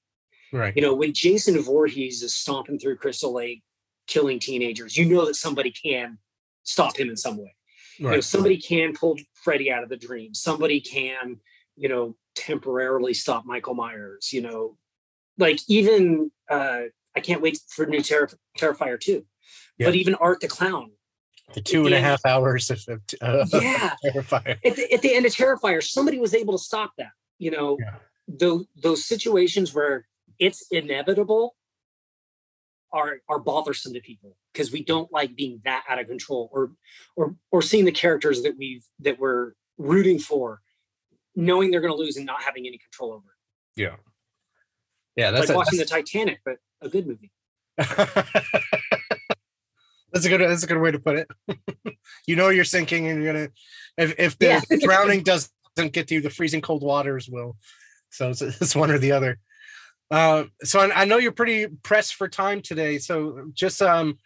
Right. You know, when Jason Voorhees is stomping through Crystal Lake, killing teenagers, you know that somebody can stop him in some way. You know, right somebody can pull Freddy out of the dream. Somebody can, you know, temporarily stop Michael Myers. You know, like even uh, I can't wait for new Terri- Terrifier two. Yeah. But even Art the Clown, the two and a half and a Yeah. half hours of, of uh, (laughs) yeah, terrifying at the, at the end of Terrifier, somebody was able to stop that. You know, Yeah. those those situations where it's inevitable are are bothersome to people because we don't like being that out of control or or or seeing the characters that we've that we're rooting for knowing they're going to lose and not having any control over it. yeah yeah that's like a- watching the Titanic, but a good movie. that's (laughs) That's a good. That's a good way to put it. (laughs) you know you're sinking, and you're gonna. If if the Yeah. drowning doesn't get to you, the freezing cold waters will. So it's, it's one or the other. Uh, so I, I know you're pretty pressed for time today. So just um,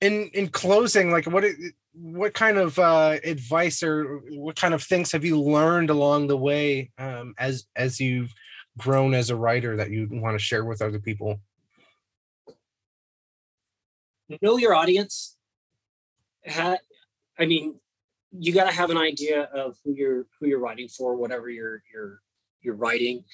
in in closing, like what what kind of uh, advice or what kind of things have you learned along the way um, as as you've grown as a writer that you want to share with other people? know your audience. Ha- I mean, you got to have an idea of who you're who you're writing for, whatever you're you're you're writing.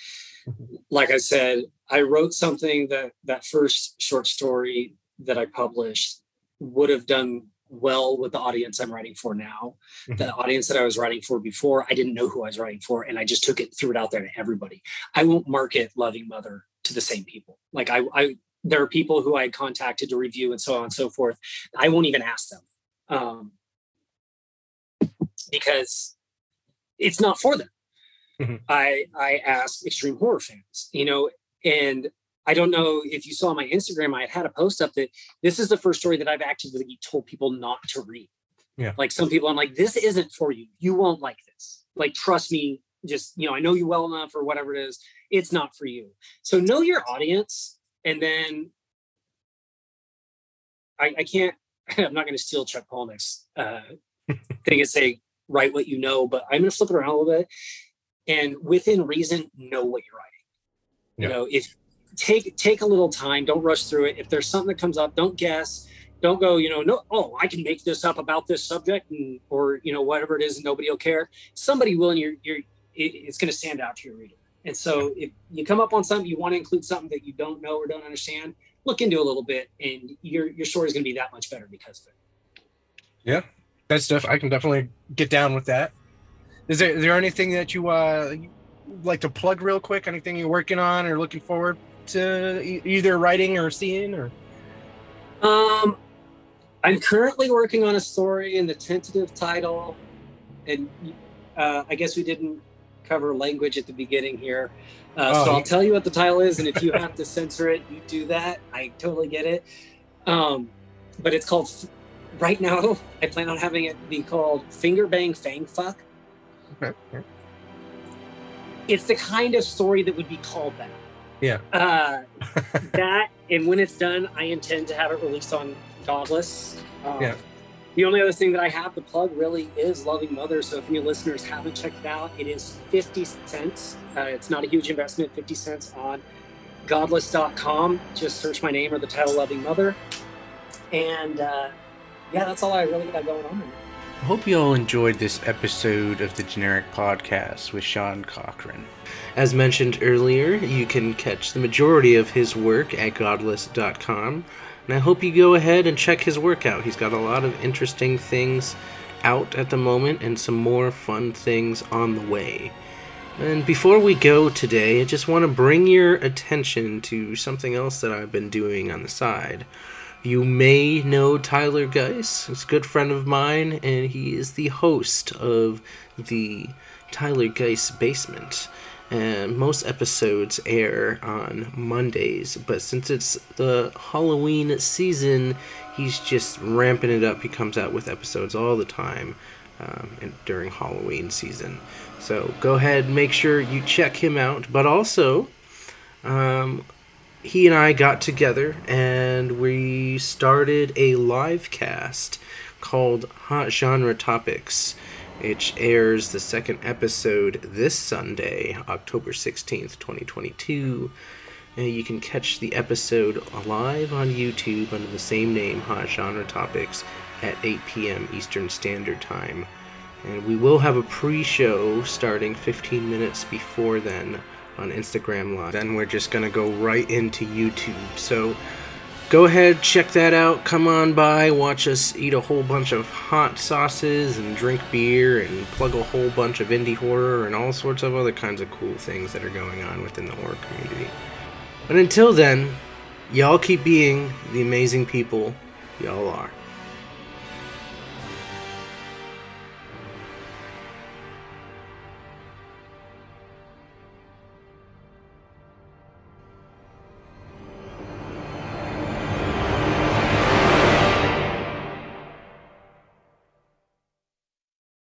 Like I said, I wrote something that that first short story that I published would have done well with the audience I'm writing for now. The audience that I was writing for before, I didn't know who I was writing for, and I just took it, threw it out there to everybody. I won't market Loving Mother to the same people. Like I, I there are people who I contacted to review and so on and so forth. I won't even ask them um, because it's not for them. Mhm. I I ask extreme horror fans, you know, and I don't know if you saw my Instagram. I had a post up that this is the first story that I've actively told people not to read. Yeah. Like some people, I'm like, this isn't for you. You won't like this. Like, trust me. Just you know, I know you well enough, or whatever it is. It's not for you. So know your audience, and then I, I can't. (laughs) I'm not going to steal Chuck Palahniuk's uh, (laughs) thing and say write what you know, but I'm going to flip it around a little bit, and within reason, know what you're writing. Yeah. You know, if take take a little time, don't rush through it. If there's something that comes up, don't guess. Don't go, you know, no, oh, I can make this up about this subject, and or you know whatever it is, and nobody will care. Somebody will, and you're you're it, it's going to stand out to your reader. And so, if you come up on something, you want to include something that you don't know or don't understand, look into a little bit, and your your story is going to be that much better because of it. Yeah, that's def- I can definitely get down with that. Is there is there anything that you uh like to plug real quick? Anything you're working on or looking forward to e- either writing or seeing or Um, I'm currently working on a story in the tentative title, and uh, I guess we didn't cover language at the beginning here. Uh, Oh, so I'll tell you what the title is, and if you have to censor it, you do that. I totally get it. Um, but it's called. Right now, I plan on having it be called Finger Bang Fang Fuck. It's the kind of story that would be called that. Yeah. Uh, (laughs) that and when it's done, I intend to have it released on Godless. Um, Yeah. The only other thing that I have to plug really is Loving Mother. So if any listeners haven't checked it out, it is 50 cents. Uh, it's not a huge investment, 50 cents on godless.com. Just search my name or the title Loving Mother. And uh, yeah, that's all I really got going on. I hope you all enjoyed this episode of the Generic Podcast with Sean Cochrane. As mentioned earlier, you can catch the majority of his work at godless.com, and I hope you go ahead and check his work out. He's got a lot of interesting things out at the moment and some more fun things on the way. And before we go today, I just want to bring your attention to something else that I've been doing on the side. You may know Tyler Geis. He's a good friend of mine, and he is the host of the Tyler Geis Basement. And most episodes air on Mondays, but since it's the Halloween season, he's just ramping it up. He comes out with episodes all the time um, and during Halloween season. So go ahead make sure you check him out. But also, um, he and I got together and we started a live cast called Hot Genre Topics, which airs the second episode this Sunday, October 16th, 2022. And you can catch the episode live on YouTube under the same name, Hot Genre Topics, at 8 p.m. Eastern Standard Time. And we will have a pre show starting 15 minutes before then on Instagram Live. Then we're just to go right into YouTube. So go ahead, check that out. Come on by, watch us eat a whole bunch of hot sauces and drink beer and plug a whole bunch of indie horror and all sorts of other kinds of cool things that are going on within the horror community. But until then, y'all keep being the amazing people y'all are.